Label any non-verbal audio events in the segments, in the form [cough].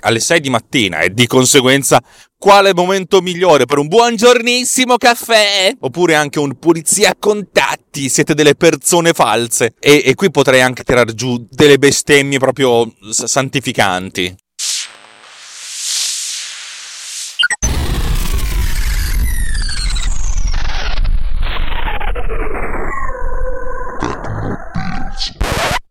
alle 6 di mattina, e di conseguenza quale momento migliore per un buongiornissimo caffè? Oppure anche un pulizia a contatti, siete delle persone false. E, e qui potrei anche tirar giù delle bestemmie proprio santificanti.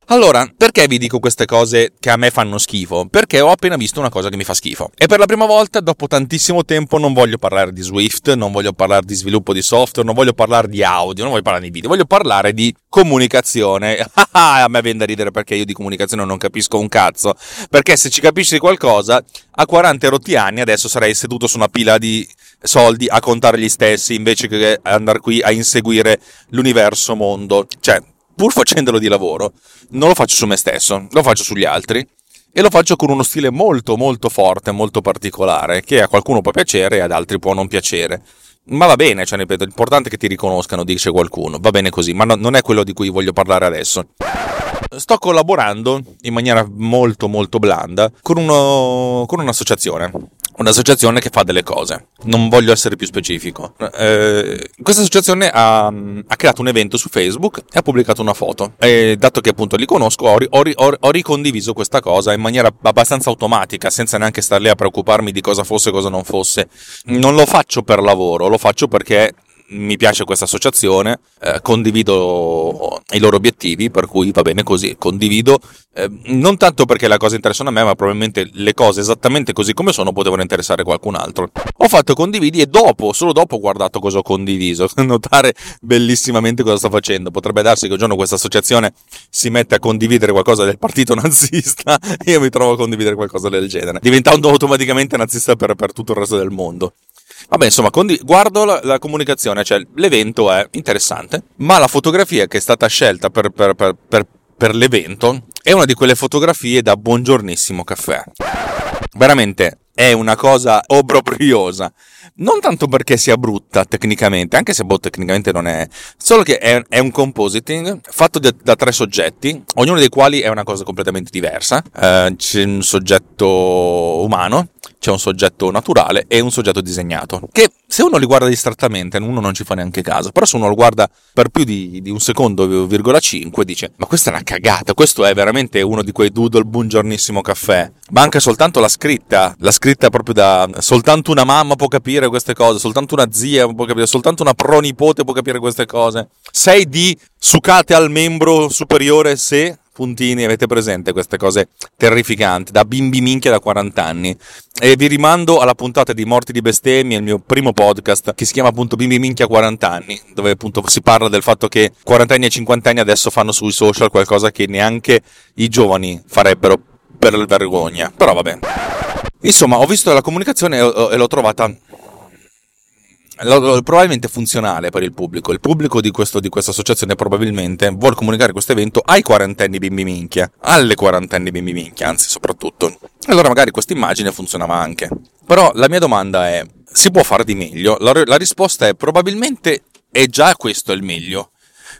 Allora, perché vi dico queste cose che a me fanno schifo? Perché ho appena visto una cosa che mi fa schifo. E per la prima volta, dopo tantissimo tempo, non voglio parlare di Swift, non voglio parlare di sviluppo di software, non voglio parlare di audio, non voglio parlare di video, voglio parlare di comunicazione. [laughs] a me viene da ridere perché io di comunicazione non capisco un cazzo. Perché se ci capisci qualcosa, a 40 rotti anni adesso sarei seduto su una pila di soldi a contare gli stessi invece che andare qui a inseguire l'universo mondo. Cioè, pur facendolo di lavoro, non lo faccio su me stesso, lo faccio sugli altri e lo faccio con uno stile molto molto forte, molto particolare, che a qualcuno può piacere e ad altri può non piacere. Ma va bene, cioè, ripeto, l'importante è che ti riconoscano, dice qualcuno, va bene così, ma no, non è quello di cui voglio parlare adesso. Sto collaborando in maniera molto molto blanda con, uno, con un'associazione un'associazione che fa delle cose. Non voglio essere più specifico. Eh, questa associazione ha, ha, creato un evento su Facebook e ha pubblicato una foto. E dato che appunto li conosco, ho, ho, ho, ho, ricondiviso questa cosa in maniera abbastanza automatica, senza neanche star lì a preoccuparmi di cosa fosse e cosa non fosse. Non lo faccio per lavoro, lo faccio perché mi piace questa associazione, eh, condivido i loro obiettivi, per cui va bene così, condivido, eh, non tanto perché le cose interessano a me, ma probabilmente le cose esattamente così come sono potevano interessare qualcun altro. Ho fatto condividi e dopo, solo dopo ho guardato cosa ho condiviso, [laughs] notare bellissimamente cosa sto facendo. Potrebbe darsi che un giorno questa associazione si mette a condividere qualcosa del partito [laughs] nazista e io mi trovo a condividere qualcosa del genere, diventando automaticamente nazista per, per tutto il resto del mondo. Vabbè, insomma, condi- guardo la, la, comunicazione, cioè l'evento è interessante, ma la fotografia che è stata scelta per, per, per, per l'evento è una di quelle fotografie da buongiornissimo caffè. Veramente è una cosa obbrobriosa. Non tanto perché sia brutta tecnicamente, anche se boh, tecnicamente non è, solo che è, è un compositing fatto da, da, tre soggetti, ognuno dei quali è una cosa completamente diversa. Eh, c'è un soggetto umano, c'è un soggetto naturale e un soggetto disegnato. Che se uno li guarda distrattamente, uno non ci fa neanche caso. Però se uno lo guarda per più di, di un secondo, virgola 5, dice: Ma questa è una cagata, questo è veramente uno di quei doodle buongiornissimo caffè. Ma anche soltanto la scritta, la scritta proprio da. Soltanto una mamma può capire queste cose, soltanto una zia può capire, soltanto una pronipote può capire queste cose. 6 di sucate al membro superiore se puntini, avete presente queste cose terrificanti, da bimbi minchia da 40 anni. E vi rimando alla puntata di Morti di Bestemmie, il mio primo podcast, che si chiama appunto Bimbi minchia 40 anni, dove appunto si parla del fatto che 40 anni e 50 anni adesso fanno sui social qualcosa che neanche i giovani farebbero per vergogna. Però vabbè. Insomma, ho visto la comunicazione e l'ho trovata probabilmente funzionale per il pubblico. Il pubblico di, questo, di questa associazione probabilmente vuole comunicare questo evento ai quarantenni bimbi minchia, alle quarantenni bimbi minchia, anzi soprattutto. Allora magari questa immagine funzionava anche. Però la mia domanda è, si può fare di meglio? La, la risposta è probabilmente è già questo il meglio.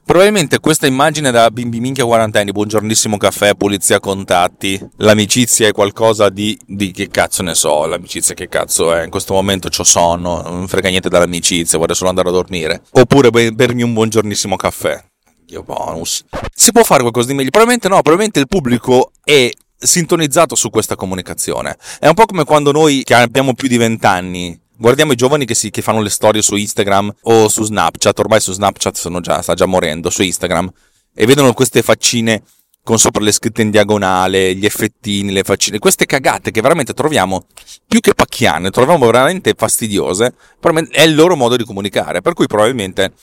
Probabilmente questa immagine da bimbi minchia quarantenni, buongiornissimo caffè, pulizia contatti, l'amicizia è qualcosa di, di che cazzo ne so, l'amicizia che cazzo è, in questo momento ho sonno, non frega niente dall'amicizia, vorrei solo andare a dormire. Oppure bermi un buongiornissimo caffè. Dio bonus. Si può fare qualcosa di meglio? Probabilmente no, probabilmente il pubblico è sintonizzato su questa comunicazione. È un po' come quando noi che abbiamo più di vent'anni Guardiamo i giovani che, si, che, fanno le storie su Instagram o su Snapchat, ormai su Snapchat sono già, sta già morendo, su Instagram, e vedono queste faccine con sopra le scritte in diagonale, gli effettini, le faccine, queste cagate che veramente troviamo più che pacchiane, troviamo veramente fastidiose, è il loro modo di comunicare, per cui probabilmente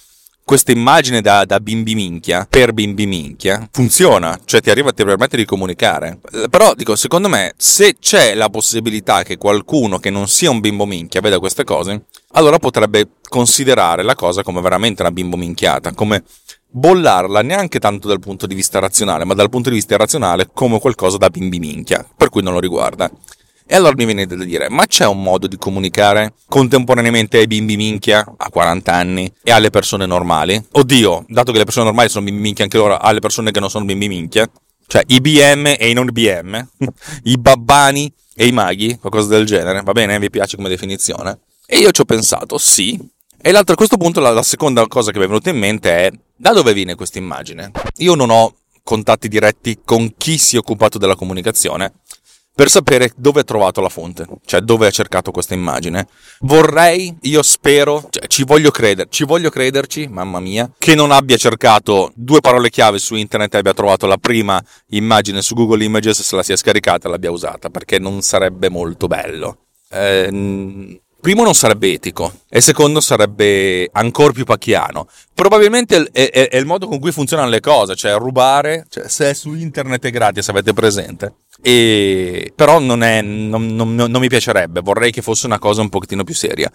questa immagine da, da, bimbi minchia per bimbi minchia funziona, cioè ti arriva, ti permette di comunicare. Però dico, secondo me, se c'è la possibilità che qualcuno che non sia un bimbo minchia veda queste cose, allora potrebbe considerare la cosa come veramente una bimbo minchiata, come bollarla neanche tanto dal punto di vista razionale, ma dal punto di vista irrazionale come qualcosa da bimbi minchia, per cui non lo riguarda. E allora mi viene da dire, ma c'è un modo di comunicare contemporaneamente ai bimbi minchia a 40 anni e alle persone normali? Oddio, dato che le persone normali sono bimbi minchia anche loro, alle persone che non sono bimbi minchia? Cioè i BM e i non BM, [laughs] i babbani e i maghi, qualcosa del genere, va bene? Vi piace come definizione? E io ci ho pensato, sì. E l'altro a questo punto, la, la seconda cosa che mi è venuta in mente è, da dove viene questa immagine? Io non ho contatti diretti con chi si è occupato della comunicazione, per sapere dove ha trovato la fonte, cioè dove ha cercato questa immagine. Vorrei, io spero, cioè, ci voglio credere, ci voglio crederci, mamma mia, che non abbia cercato due parole chiave su internet e abbia trovato la prima immagine su Google Images, se la sia scaricata e l'abbia usata, perché non sarebbe molto bello. Eh, primo non sarebbe etico e secondo sarebbe ancora più pacchiano. Probabilmente è, è, è, il modo con cui funzionano le cose, cioè rubare, cioè se è su internet è gratis, avete presente. E, però non, è, non, non, non mi piacerebbe, vorrei che fosse una cosa un pochettino più seria.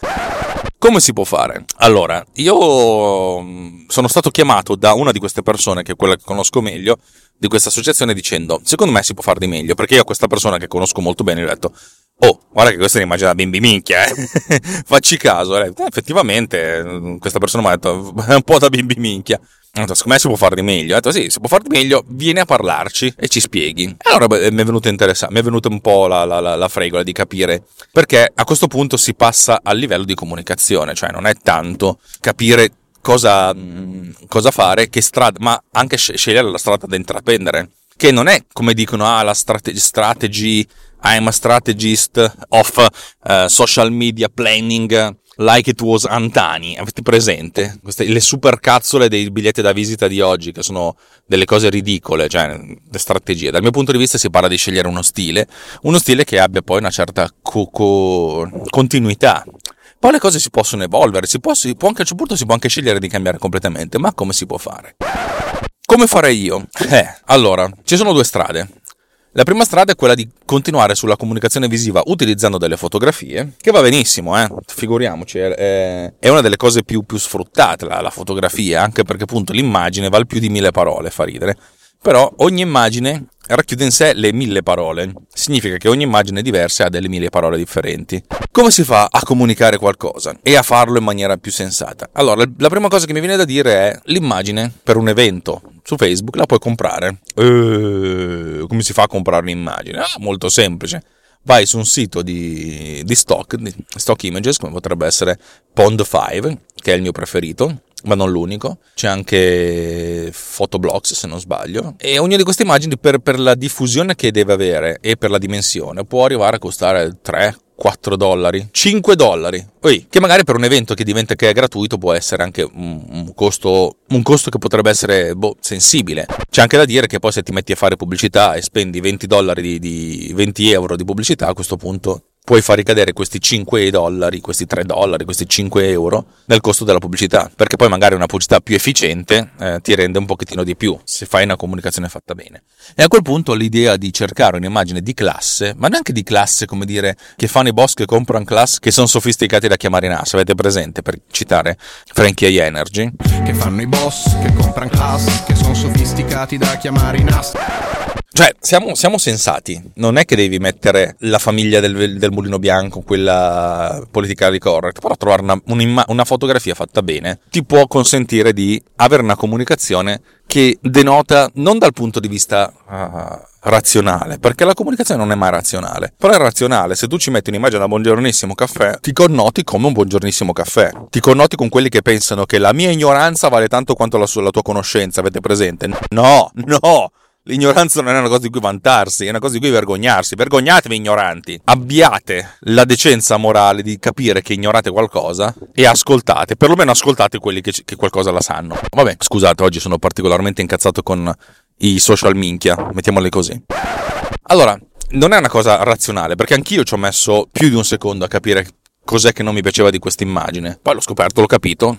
Come si può fare? Allora, io mm, sono stato chiamato da una di queste persone, che è quella che conosco meglio, di questa associazione, dicendo: Secondo me si può fare di meglio. Perché io a questa persona che conosco molto bene ho detto: Oh, guarda che questa è un'immagine da bimbi minchia, eh? [laughs] Facci caso. Eh, effettivamente, mm, questa persona mi ha detto: È un po' da bimbi minchia. Secondo me si può fare di meglio. Ho detto sì, si può fare di meglio, vieni a parlarci e ci spieghi. E allora beh, mi è venuto interessante, mi è venuta un po' la, la, la, la, fregola di capire perché a questo punto si passa al livello di comunicazione, cioè non è tanto capire cosa, mm, cosa fare, che strada, ma anche scegliere la strada da intraprendere. Che non è come dicono, ah, la strategy, strategy I'm a strategist of uh, social media planning like it was Antani. Avete presente? Queste, le super cazzole dei biglietti da visita di oggi, che sono delle cose ridicole, cioè le strategie. Dal mio punto di vista si parla di scegliere uno stile, uno stile che abbia poi una certa co- co- continuità. Poi le cose si possono evolvere, si può, si può anche a un certo punto si può anche scegliere di cambiare completamente, ma come si può fare? Come farei io? Eh, allora, ci sono due strade. La prima strada è quella di continuare sulla comunicazione visiva utilizzando delle fotografie, che va benissimo, eh? figuriamoci, è, è, una delle cose più, più sfruttate la, la, fotografia, anche perché appunto l'immagine vale più di mille parole, fa ridere. Però ogni immagine racchiude in sé le mille parole. Significa che ogni immagine diversa ha delle mille parole differenti. Come si fa a comunicare qualcosa e a farlo in maniera più sensata? Allora, la prima cosa che mi viene da dire è l'immagine per un evento su Facebook la puoi comprare. Eeeh, come si fa a comprare un'immagine? Ah, molto semplice. Vai su un sito di, di stock, di stock images, come potrebbe essere Pond5, che è il mio preferito, ma non l'unico, c'è anche Photoblogs se non sbaglio, e ognuna di queste immagini per, per, la diffusione che deve avere e per la dimensione può arrivare a costare 3, 4 dollari, 5 dollari, Poi, che magari per un evento che diventa che è gratuito può essere anche un, un, costo, un costo che potrebbe essere boh, sensibile. C'è anche da dire che poi se ti metti a fare pubblicità e spendi 20 dollari di, di 20 euro di pubblicità, a questo punto puoi far ricadere questi 5 dollari, questi 3 dollari, questi 5 euro nel costo della pubblicità, perché poi magari una pubblicità più efficiente eh, ti rende un pochettino di più se fai una comunicazione fatta bene. E a quel punto l'idea di cercare un'immagine di classe, ma neanche di classe come dire che fanno i boss che comprano class che sono sofisticati da chiamare in ass, avete presente per citare Frankie Energy? Che fanno i boss che comprano class che sono sofisticati da chiamare in ass. Cioè, siamo, siamo, sensati. Non è che devi mettere la famiglia del, del mulino bianco, quella politically correct, però trovare una, una, fotografia fatta bene ti può consentire di avere una comunicazione che denota non dal punto di vista uh, razionale, perché la comunicazione non è mai razionale, però è razionale. Se tu ci metti un'immagine da buongiornissimo caffè, ti connoti come un buongiornissimo caffè. Ti connoti con quelli che pensano che la mia ignoranza vale tanto quanto la, la tua conoscenza, avete presente? No, no! L'ignoranza non è una cosa di cui vantarsi, è una cosa di cui vergognarsi. Vergognatevi, ignoranti. Abbiate la decenza morale di capire che ignorate qualcosa e ascoltate, perlomeno ascoltate quelli che, che qualcosa la sanno. Vabbè, scusate, oggi sono particolarmente incazzato con i social minchia, mettiamoli così. Allora, non è una cosa razionale, perché anch'io ci ho messo più di un secondo a capire cos'è che non mi piaceva di questa immagine. Poi l'ho scoperto, l'ho capito,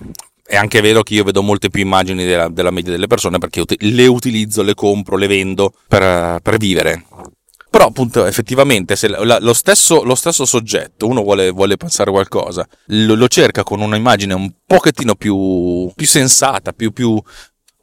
è anche vero che io vedo molte più immagini della, della media delle persone perché le utilizzo, le compro, le vendo per, per vivere. Però appunto effettivamente se lo, stesso, lo, stesso, soggetto, uno vuole, vuole pensare qualcosa, lo, lo, cerca con un'immagine un pochettino più, più sensata, più, più,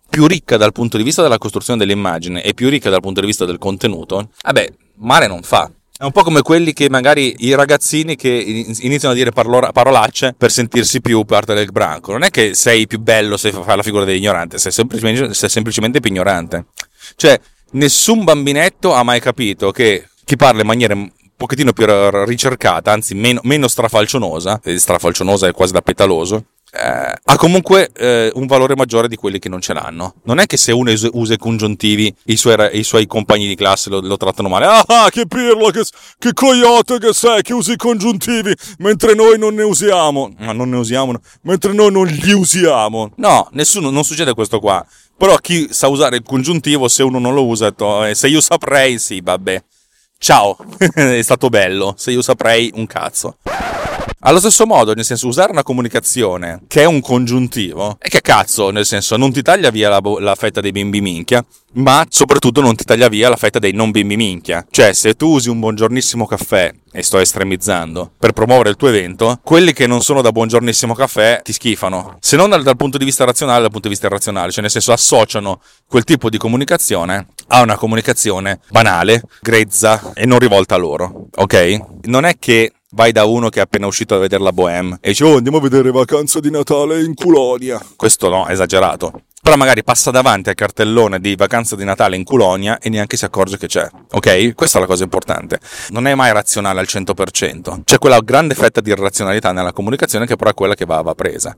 più, ricca dal punto di vista della costruzione dell'immagine e più ricca dal punto di vista del contenuto, vabbè, male non fa. È un po' come quelli che magari i ragazzini che iniziano a dire parolacce per sentirsi più parte del branco. Non è che sei più bello se fai la figura dell'ignorante, sei semplicemente, sei semplicemente più ignorante. Cioè, nessun bambinetto ha mai capito che chi parla in maniera pochettino più ricercata, anzi meno, meno strafalcionosa, strafalcionosa è quasi da petaloso, eh, ha comunque eh, un valore maggiore di quelli che non ce l'hanno. Non è che se uno usa i congiuntivi, i suoi, i suoi compagni di classe lo, lo, trattano male. Ah, che pirla, che, che coyote che sei, che usi i congiuntivi, mentre noi non ne usiamo. Ma non ne usiamo, no. mentre noi non li usiamo. No, nessuno, non succede questo qua. Però chi sa usare il congiuntivo, se uno non lo usa, eh, se io saprei, sì, vabbè. Ciao, [laughs] è stato bello. Se io saprei, un cazzo. Allo stesso modo, nel senso, usare una comunicazione che è un congiuntivo, e che cazzo, nel senso, non ti taglia via la, la, fetta dei bimbi minchia, ma soprattutto non ti taglia via la fetta dei non bimbi minchia. Cioè, se tu usi un buongiornissimo caffè, e sto estremizzando, per promuovere il tuo evento, quelli che non sono da buongiornissimo caffè ti schifano. Se non dal, dal punto di vista razionale, dal punto di vista irrazionale, cioè nel senso associano quel tipo di comunicazione a una comunicazione banale, grezza e non rivolta a loro. Ok? Non è che vai da uno che è appena uscito a vedere la Bohème e dice oh andiamo a vedere vacanza di Natale in Culonia. Questo no, è esagerato. Però magari passa davanti al cartellone di vacanza di Natale in Culonia e neanche si accorge che c'è. Ok? Questa è la cosa importante. Non è mai razionale al 100%. C'è quella grande fetta di irrazionalità nella comunicazione che però è quella che va, va presa.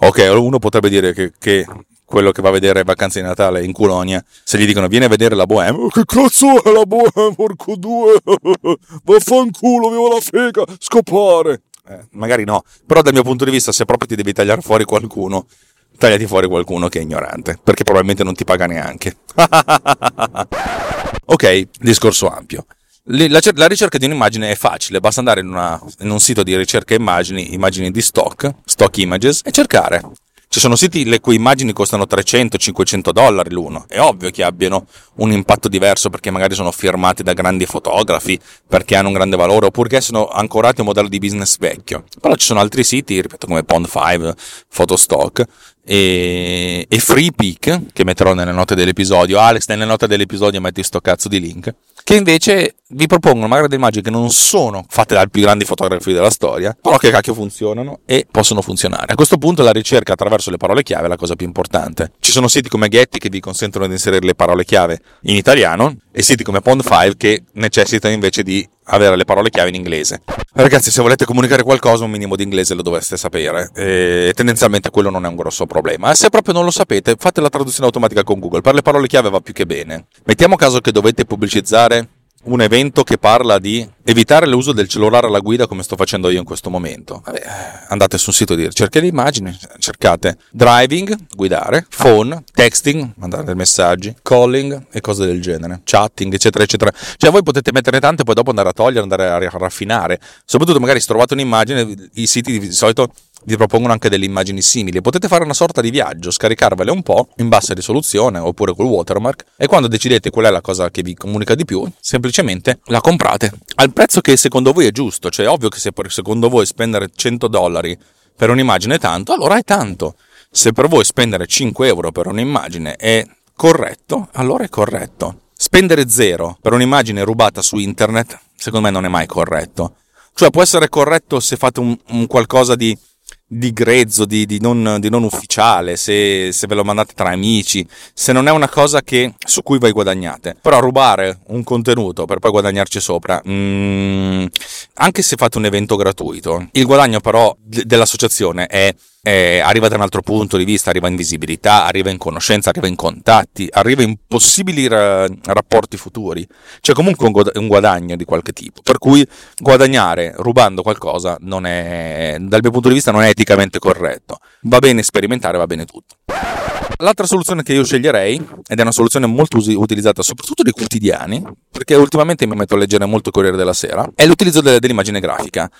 Ok, uno potrebbe dire che, che quello che va a vedere vacanze di Natale in Culonia, se gli dicono vieni a vedere la Bohème, oh, che cazzo è la Bohème, porco due, [laughs] vaffanculo, vivo la fega, scopare. Eh, magari no, però dal mio punto di vista se proprio ti devi tagliare fuori qualcuno, tagliati fuori qualcuno che è ignorante, perché probabilmente non ti paga neanche. [laughs] ok, discorso ampio. La, la, ricerca di un'immagine è facile, basta andare in, una, in, un sito di ricerca immagini, immagini di stock, stock images, e cercare. Ci sono siti le cui immagini costano 300-500 dollari l'uno. È ovvio che abbiano un impatto diverso perché magari sono firmati da grandi fotografi, perché hanno un grande valore, oppure sono ancorati a un modello di business vecchio. Però ci sono altri siti, ripeto, come Pond5, Photostock, e, e FreePic, che metterò nelle note dell'episodio. Alex, nelle note dell'episodio metti sto cazzo di link, che invece vi propongono magari delle immagini che non sono fatte dai più grandi fotografi della storia, però che cacchio funzionano e possono funzionare. A questo punto la ricerca attraverso le parole chiave è la cosa più importante. Ci sono siti come Getty che vi consentono di inserire le parole chiave in italiano e siti come Pond5 che necessitano invece di avere le parole chiave in inglese. Ragazzi, se volete comunicare qualcosa, un minimo di inglese lo dovreste sapere. E tendenzialmente quello non è un grosso problema. Se proprio non lo sapete, fate la traduzione automatica con Google. Per le parole chiave va più che bene. Mettiamo caso che dovete pubblicizzare un evento che parla di evitare l'uso del cellulare alla guida come sto facendo io in questo momento. Vabbè, andate un sito di ricerca di immagini, cercate driving, guidare, phone, texting, mandare messaggi, calling e cose del genere, chatting, eccetera, eccetera. Cioè voi potete mettere tante e poi dopo andare a togliere, andare a raffinare. Soprattutto magari se trovate un'immagine, i siti di solito vi propongono anche delle immagini simili. Potete fare una sorta di viaggio, scaricarvele un po' in bassa risoluzione oppure col watermark e quando decidete qual è la cosa che vi comunica di più, semplicemente la comprate al prezzo che secondo voi è giusto. Cioè, è ovvio che se secondo voi spendere 100 dollari per un'immagine è tanto, allora è tanto. Se per voi spendere 5 euro per un'immagine è corretto, allora è corretto. Spendere zero per un'immagine rubata su internet, secondo me non è mai corretto. Cioè può essere corretto se fate un, un qualcosa di di grezzo, di, di, non, di non, ufficiale, se, se, ve lo mandate tra amici, se non è una cosa che, su cui voi guadagnate. Però rubare un contenuto per poi guadagnarci sopra, mm, anche se fate un evento gratuito, il guadagno però dell'associazione è eh, arriva da un altro punto di vista, arriva in visibilità, arriva in conoscenza, arriva in contatti, arriva in possibili ra- rapporti futuri. C'è comunque un, guad- un, guadagno di qualche tipo. Per cui guadagnare rubando qualcosa è, dal mio punto di vista, non è eticamente corretto. Va bene sperimentare, va bene tutto. L'altra soluzione che io sceglierei, ed è una soluzione molto us- utilizzata soprattutto dai quotidiani, perché ultimamente mi metto a leggere molto il Corriere della Sera, è l'utilizzo de- dell'immagine grafica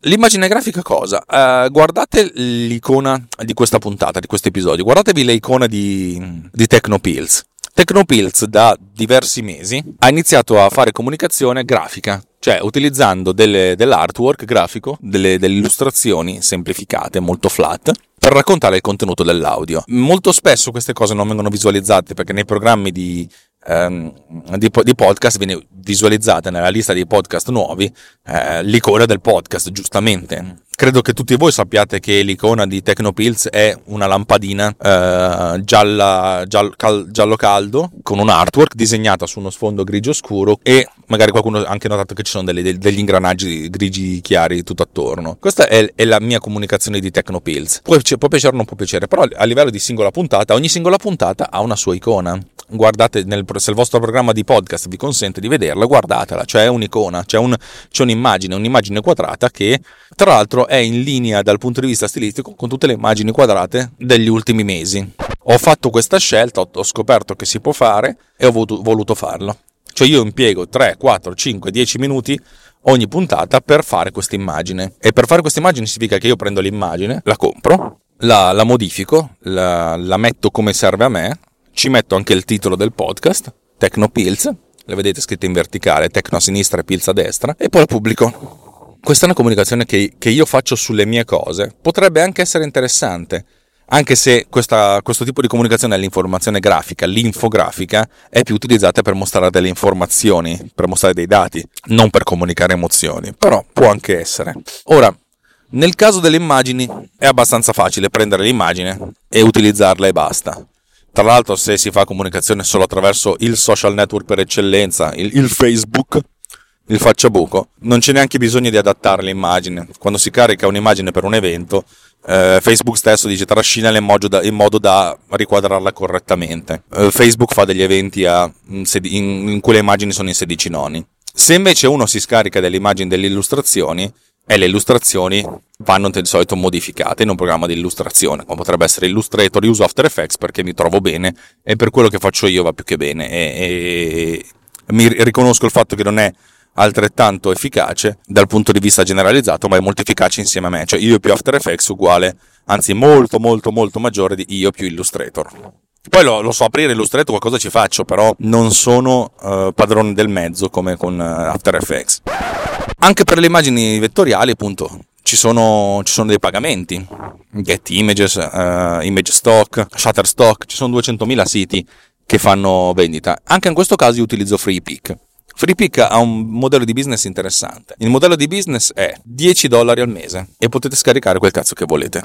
L'immagine grafica cosa? Uh, guardate l'icona di questa puntata, di questo episodio, guardatevi l'icona di, di Tecnopills. Tecnopills da diversi mesi ha iniziato a fare comunicazione grafica, cioè utilizzando delle, dell'artwork grafico, delle, delle illustrazioni semplificate, molto flat, per raccontare il contenuto dell'audio. Molto spesso queste cose non vengono visualizzate perché nei programmi di ehm, di, di, podcast viene visualizzata nella lista dei podcast nuovi eh, l'icona del podcast, giustamente. Credo che tutti voi sappiate che l'icona di Tecnopills è una lampadina eh, gialla, giallo, cal, giallo caldo con un artwork disegnata su uno sfondo grigio scuro e magari qualcuno ha anche notato che ci sono delle, degli ingranaggi grigi chiari tutto attorno. Questa è, è la mia comunicazione di Tecnopills. Può, può piacere o non può piacere, però a livello di singola puntata, ogni singola puntata ha una sua icona. Guardate, nel, se il vostro programma di podcast vi consente di vederla, guardatela, c'è un'icona, c'è, un, c'è un'immagine, un'immagine quadrata che tra l'altro è in linea dal punto di vista stilistico con tutte le immagini quadrate degli ultimi mesi. Ho fatto questa scelta, ho scoperto che si può fare e ho voluto, voluto farlo. Cioè io impiego 3, 4, 5, 10 minuti ogni puntata per fare questa immagine. E per fare questa immagine significa che io prendo l'immagine, la compro, la, la modifico, la, la metto come serve a me, ci metto anche il titolo del podcast, Tecno Pills, le vedete scritte in verticale, Tecno a sinistra e Pills a destra, e poi la pubblico. Questa è una comunicazione che, che, io faccio sulle mie cose, potrebbe anche essere interessante, anche se questa, questo tipo di comunicazione all'informazione grafica, l'infografica, è più utilizzata per mostrare delle informazioni, per mostrare dei dati, non per comunicare emozioni, però può anche essere. Ora, nel caso delle immagini è abbastanza facile prendere l'immagine e utilizzarla e basta. Tra l'altro se si fa comunicazione solo attraverso il social network per eccellenza, il, il Facebook, il facciabuco, non c'è neanche bisogno di adattare l'immagine. Quando si carica un'immagine per un evento, eh, Facebook stesso dice trascinala in in modo da riquadrarla correttamente. Eh, Facebook fa degli eventi a, in, in, in, cui le immagini sono in 16 noni. Se invece uno si scarica delle immagini delle illustrazioni, e le illustrazioni vanno di solito modificate in un programma di illustrazione, come potrebbe essere Illustrator, io uso After Effects perché mi trovo bene e per quello che faccio io va più che bene e, e mi riconosco il fatto che non è altrettanto efficace dal punto di vista generalizzato, ma è molto efficace insieme a me. Cioè io più After Effects uguale, anzi molto molto molto maggiore di io più Illustrator. Poi lo, lo so aprire Illustrator, qualcosa ci faccio, però non sono uh, padrone del mezzo come con uh, After Effects. Anche per le immagini vettoriali, appunto, ci sono, ci sono dei pagamenti. Get Images, uh, Image Stock, Shutterstock, ci sono 200.000 siti che fanno vendita. Anche in questo caso io utilizzo FreePick. FreePick ha un modello di business interessante. Il modello di business è 10 dollari al mese e potete scaricare quel cazzo che volete.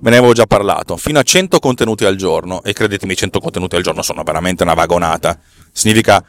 Ve ne avevo già parlato, fino a 100 contenuti al giorno, e credetemi, 100 contenuti al giorno sono veramente una vagonata. Significa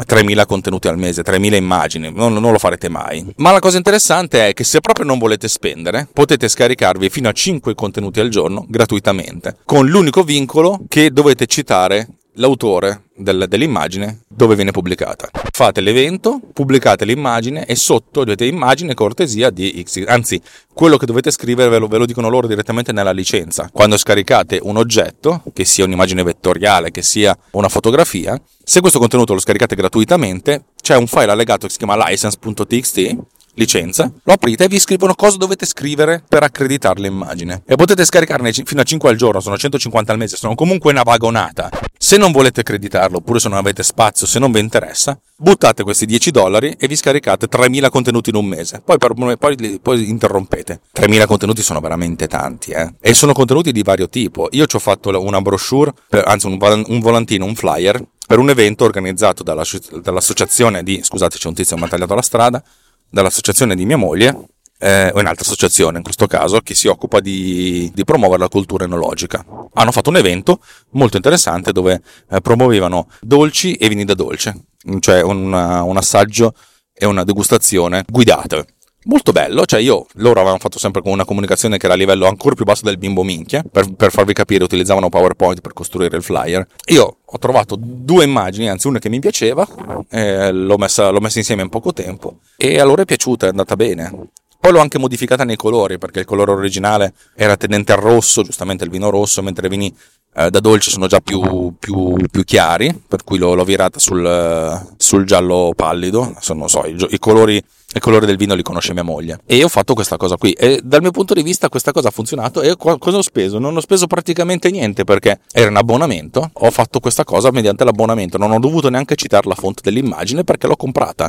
3.000 contenuti al mese, 3.000 immagini, non, non, lo farete mai. Ma la cosa interessante è che se proprio non volete spendere, potete scaricarvi fino a 5 contenuti al giorno gratuitamente, con l'unico vincolo che dovete citare l'autore del, dell'immagine dove viene pubblicata. Fate l'evento, pubblicate l'immagine e sotto avete immagine cortesia di X. Anzi, quello che dovete scrivere ve lo, ve lo, dicono loro direttamente nella licenza. Quando scaricate un oggetto, che sia un'immagine vettoriale, che sia una fotografia, se questo contenuto lo scaricate gratuitamente, c'è un file allegato che si chiama license.txt licenza, lo aprite e vi scrivono cosa dovete scrivere per accreditare l'immagine. E potete scaricarne fino a 5 al giorno, sono 150 al mese, sono comunque una vagonata. Se non volete accreditarlo, oppure se non avete spazio, se non vi interessa, buttate questi 10 dollari e vi scaricate 3000 contenuti in un mese. Poi, per, poi, poi interrompete. 3000 contenuti sono veramente tanti, eh. E sono contenuti di vario tipo. Io ci ho fatto una brochure, per, anzi un, un volantino, un flyer, per un evento organizzato dalla, dall'associazione di, scusate c'è un tizio che mi ha tagliato la strada, dall'associazione di mia moglie, eh, o un'altra associazione in questo caso, che si occupa di, di, promuovere la cultura enologica. Hanno fatto un evento molto interessante dove eh, promuovevano dolci e vini da dolce, cioè un, un assaggio e una degustazione guidate molto bello, cioè io, loro avevano fatto sempre con una comunicazione che era a livello ancora più basso del bimbo minchia, per, per farvi capire utilizzavano PowerPoint per costruire il flyer. Io ho trovato due immagini, anzi una che mi piaceva, eh, l'ho, messa, l'ho messa insieme in poco tempo e a loro è piaciuta, è andata bene. Poi l'ho anche modificata nei colori, perché il colore originale era tendente al rosso, giustamente il vino rosso, mentre i vini eh, da dolce sono già più, più, più chiari, per cui l'ho, l'ho virata sul, sul, giallo pallido, non so, i, i colori il colore del vino li conosce mia moglie. E ho fatto questa cosa qui. E dal mio punto di vista questa cosa ha funzionato. E cosa ho speso? Non ho speso praticamente niente perché era un abbonamento. Ho fatto questa cosa mediante l'abbonamento. Non ho dovuto neanche citare la fonte dell'immagine perché l'ho comprata.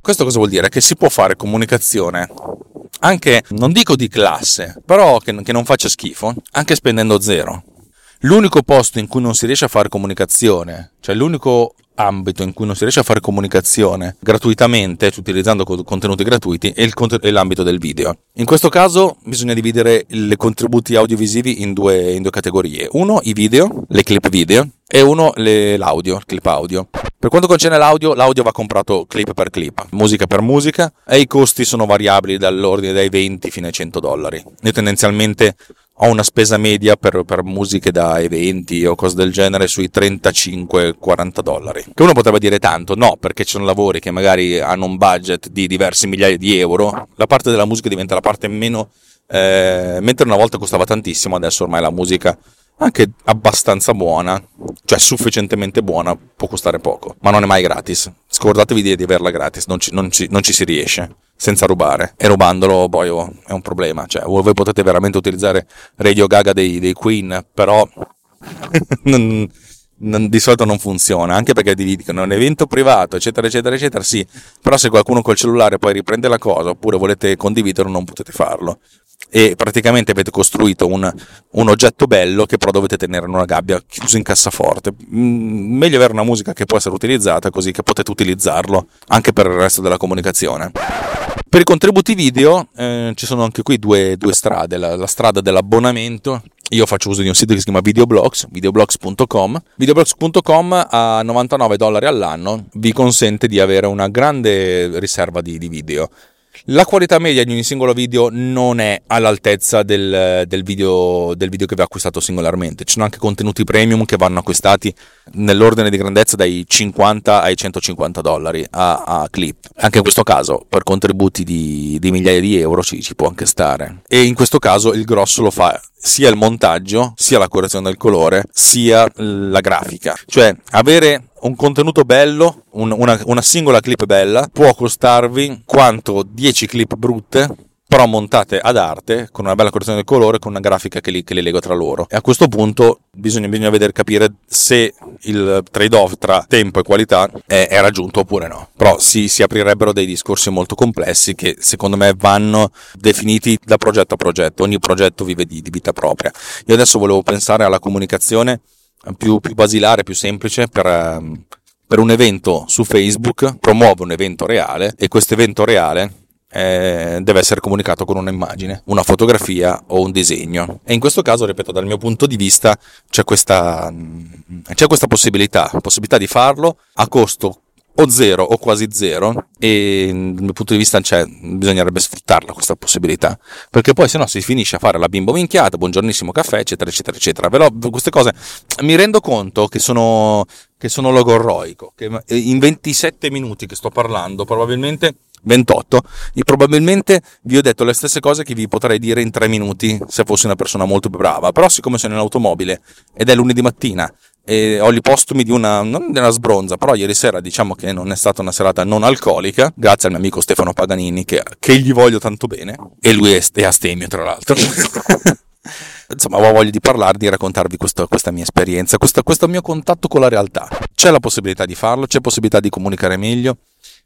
Questo cosa vuol dire? Che si può fare comunicazione anche, non dico di classe, però che, che non faccia schifo, anche spendendo zero. L'unico posto in cui non si riesce a fare comunicazione, cioè l'unico ambito in cui non si riesce a fare comunicazione gratuitamente, utilizzando contenuti gratuiti, è, il, è l'ambito del video. In questo caso bisogna dividere i contributi audiovisivi in due, in due categorie. Uno i video, le clip video, e uno le, l'audio, il clip audio. Per quanto concerne l'audio, l'audio va comprato clip per clip, musica per musica, e i costi sono variabili dall'ordine dai 20 fino ai 100 dollari. Io tendenzialmente ho una spesa media per, per, musiche da eventi o cose del genere sui 35-40 dollari. Che uno potrebbe dire tanto, no, perché ci sono lavori che magari hanno un budget di diversi migliaia di euro, la parte della musica diventa la parte meno... Eh, mentre una volta costava tantissimo, adesso ormai la musica anche abbastanza buona, cioè sufficientemente buona, può costare poco, ma non è mai gratis. Scordatevi di averla gratis, non ci, non ci, non ci si riesce senza rubare. E rubandolo poi oh, è un problema. Cioè, voi potete veramente utilizzare Radio Gaga dei, dei Queen, però [laughs] non, non, di solito non funziona, anche perché ti dicono un evento privato, eccetera, eccetera, eccetera. Sì, però se qualcuno col cellulare poi riprende la cosa oppure volete condividerlo, non potete farlo e praticamente avete costruito un, un, oggetto bello che però dovete tenere in una gabbia chiuso in cassaforte. Mm, meglio avere una musica che può essere utilizzata così che potete utilizzarlo anche per il resto della comunicazione. Per i contributi video eh, ci sono anche qui due, due strade, la, la strada dell'abbonamento io faccio uso di un sito che si chiama Videoblogs, videoblogs.com. Videoblogs.com a 99 dollari all'anno vi consente di avere una grande riserva di, di video. La qualità media di ogni singolo video non è all'altezza del, del, video, del video che vi ha acquistato singolarmente. Ci sono anche contenuti premium che vanno acquistati nell'ordine di grandezza dai 50 ai 150 dollari a, a clip. Anche in questo caso, per contributi di, di migliaia di euro ci, ci può anche stare. E in questo caso il grosso lo fa sia il montaggio, sia la correzione del colore, sia la grafica. Cioè, avere un contenuto bello, un, una, una singola clip bella, può costarvi quanto 10 clip brutte però montate ad arte, con una bella correzione del colore, con una grafica che li, che li lega tra loro. E a questo punto bisogna, bisogna vedere capire se il trade-off tra tempo e qualità è, è raggiunto oppure no. Però si, si, aprirebbero dei discorsi molto complessi che secondo me vanno definiti da progetto a progetto. Ogni progetto vive di, di vita propria. Io adesso volevo pensare alla comunicazione più, più basilare, più semplice per... Um, per un evento su Facebook promuove un evento reale e questo evento reale eh, deve essere comunicato con un'immagine, una fotografia o un disegno. E in questo caso, ripeto, dal mio punto di vista c'è questa, mm, c'è questa possibilità, possibilità di farlo a costo o zero o quasi zero e dal mio punto di vista c'è, bisognerebbe sfruttarla questa possibilità perché poi se no si finisce a fare la bimbo minchiata buongiornissimo caffè eccetera eccetera eccetera. Però queste cose mi rendo conto che sono, che sono logorroico che in 27 minuti che sto parlando probabilmente 28, e probabilmente vi ho detto le stesse cose che vi potrei dire in 3 minuti se fossi una persona molto più brava, però siccome sono in automobile ed è lunedì mattina e ho gli postumi di una, non di una sbronza, però ieri sera diciamo che non è stata una serata non alcolica, grazie al mio amico Stefano Paganini che, che gli voglio tanto bene, e lui è, è astemio tra l'altro. [laughs] Insomma, ho voglia di parlare, di raccontarvi questo, questa mia esperienza, questo, questo mio contatto con la realtà. C'è la possibilità di farlo, c'è possibilità di comunicare meglio,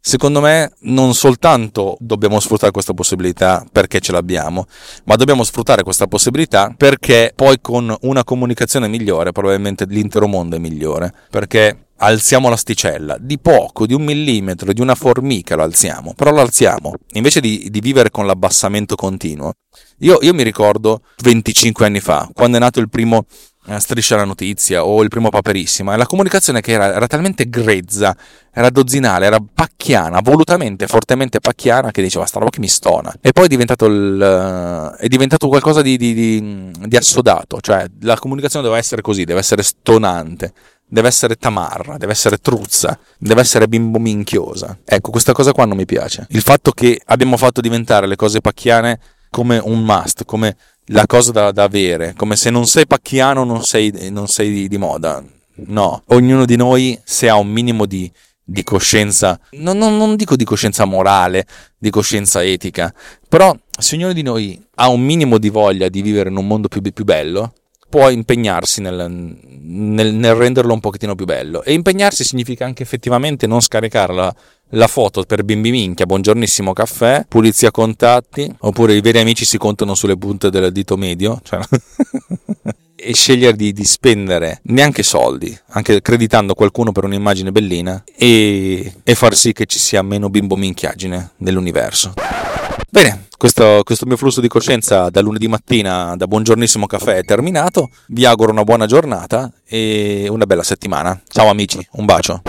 Secondo me non soltanto dobbiamo sfruttare questa possibilità perché ce l'abbiamo, ma dobbiamo sfruttare questa possibilità perché poi con una comunicazione migliore probabilmente l'intero mondo è migliore, perché alziamo l'asticella di poco, di un millimetro, di una formica lo alziamo, però lo alziamo, invece di, di vivere con l'abbassamento continuo. Io, io mi ricordo 25 anni fa, quando è nato il primo Striscia la notizia o il primo Paperissima e la comunicazione che era, era, talmente grezza, era dozzinale, era pacchiana, volutamente, fortemente pacchiana che diceva sta roba che mi stona e poi è diventato, il, uh, è diventato qualcosa di, di, di, di assodato, cioè la comunicazione deve essere così, deve essere stonante deve essere tamarra, deve essere truzza, deve essere bimbo minchiosa. Ecco, questa cosa qua non mi piace. Il fatto che abbiamo fatto diventare le cose pacchiane come un must, come la cosa da, da avere, come se non sei pacchiano non sei, non sei di, di moda. No, ognuno di noi se ha un minimo di, di coscienza, non, non, non, dico di coscienza morale, di coscienza etica, però se ognuno di noi ha un minimo di voglia di vivere in un mondo più, più bello, può impegnarsi nel, nel, nel, renderlo un pochettino più bello. E impegnarsi significa anche effettivamente non scaricare la, la foto per bimbi minchia, buongiornissimo caffè, pulizia contatti, oppure i veri amici si contano sulle punte del dito medio. Cioè... [laughs] e scegliere di, di, spendere neanche soldi, anche creditando qualcuno per un'immagine bellina e, e far sì che ci sia meno bimbo minchiagine nell'universo. Bene, questo, questo, mio flusso di coscienza da lunedì mattina da buongiornissimo caffè è terminato. Vi auguro una buona giornata e una bella settimana. Ciao amici, un bacio.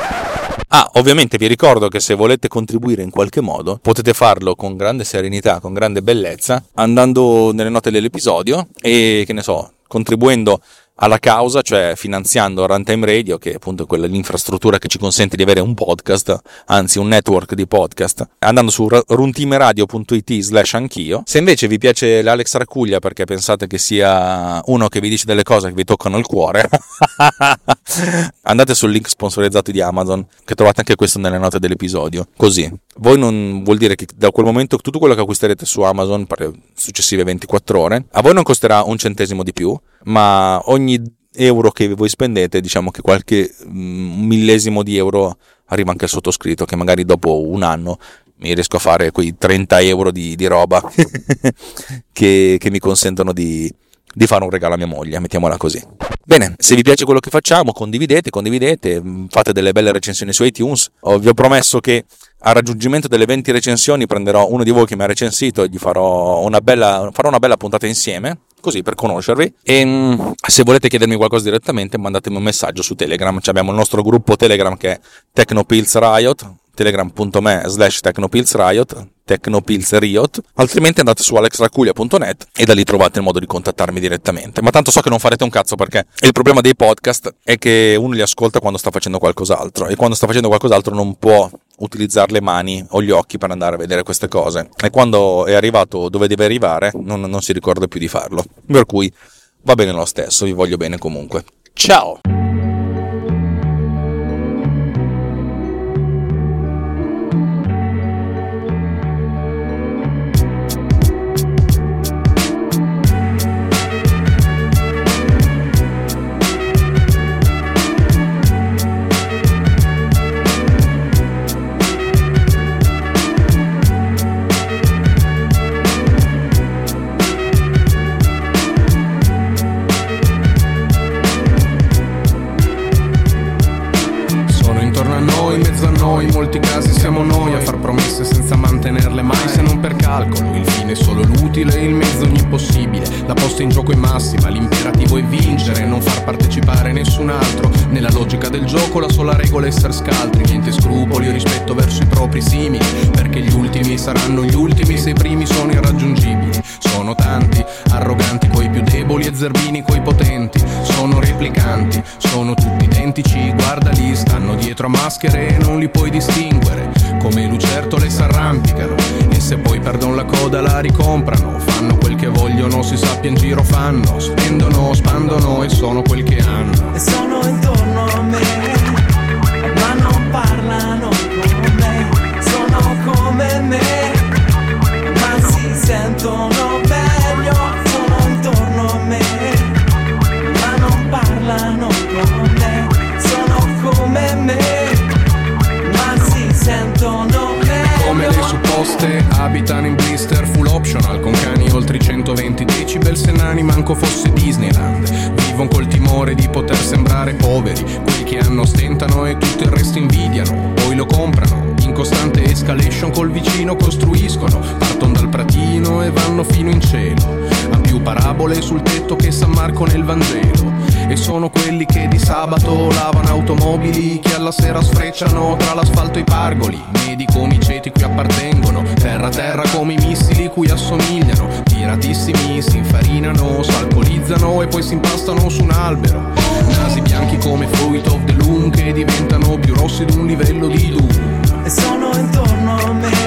Ah, ovviamente vi ricordo che se volete contribuire in qualche modo potete farlo con grande serenità, con grande bellezza, andando nelle note dell'episodio e che ne so, contribuendo alla causa, cioè finanziando Runtime Radio, che è appunto quella l'infrastruttura che ci consente di avere un podcast, anzi un network di podcast, andando su runtimeradio.it slash anch'io. Se invece vi piace l'Alex Racuglia perché pensate che sia uno che vi dice delle cose che vi toccano il cuore, [laughs] andate sul link sponsorizzato di Amazon, che trovate anche questo nelle note dell'episodio. Così, voi non vuol dire che da quel momento tutto quello che acquisterete su Amazon per successive 24 ore, a voi non costerà un centesimo di più, ma ogni euro che voi spendete, diciamo che qualche mm, millesimo di euro arriva anche al sottoscritto, che magari dopo un anno mi riesco a fare quei 30 euro di, di roba [laughs] che, che, mi consentono di, di fare un regalo a mia moglie, mettiamola così. Bene, se vi piace quello che facciamo, condividete, condividete, mm, fate delle belle recensioni su iTunes. Oh, vi ho promesso che al raggiungimento delle 20 recensioni prenderò uno di voi che mi ha recensito e gli farò una bella, farò una bella puntata insieme così per conoscervi. E mm, se volete chiedermi qualcosa direttamente, mandatemi un messaggio su Telegram. Ci abbiamo il nostro gruppo Telegram che è Technopills Riot, telegram.me slash technopillsriot technopillsriot altrimenti andate su alexraculia.net e da lì trovate il modo di contattarmi direttamente ma tanto so che non farete un cazzo perché il problema dei podcast è che uno li ascolta quando sta facendo qualcos'altro e quando sta facendo qualcos'altro non può utilizzare le mani o gli occhi per andare a vedere queste cose. E quando è arrivato dove deve arrivare non, non si ricorda più di farlo. Per cui va bene lo stesso vi voglio bene comunque. Ciao Come lucertole s'arrampicano e se poi perdono la coda la ricomprano. Fanno quel che vogliono, si sappia in giro fanno. Spendono, spandono e sono quel che hanno. E sono intorno a me, poste abitano in blister full optional con cani oltre i 120 decibel se nani manco fosse Disneyland. Vivono col timore di poter sembrare poveri quelli che hanno stentano e tutto il resto invidiano. Poi lo comprano in costante escalation col vicino costruiscono partono dal pratino e vanno fino in cielo. Ha più parabole sul tetto che San Marco nel Vangelo e sono quelli che di sabato lavano automobili che alla sera sfrecciano tra l'asfalto e i pargoli. Medi come i ceti cui appartengono terra terra come i missili cui assomigliano. Tiratissimi si infarinano s'alcolizzano e poi si impastano su un albero. Nasi bianchi come fruit of the loom che diventano più rossi di un livello di doom. E sono intorno a me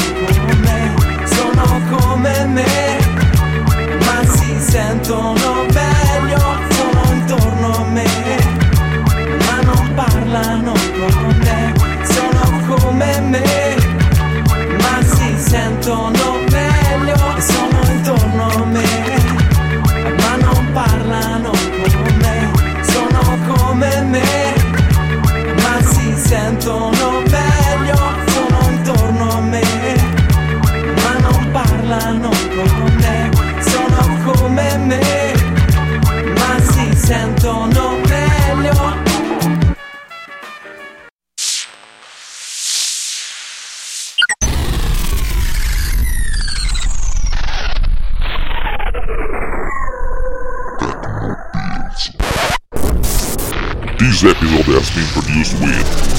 produced with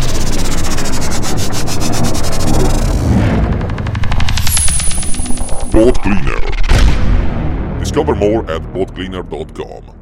Boat Cleaner. Discover more at boatcleaner.com.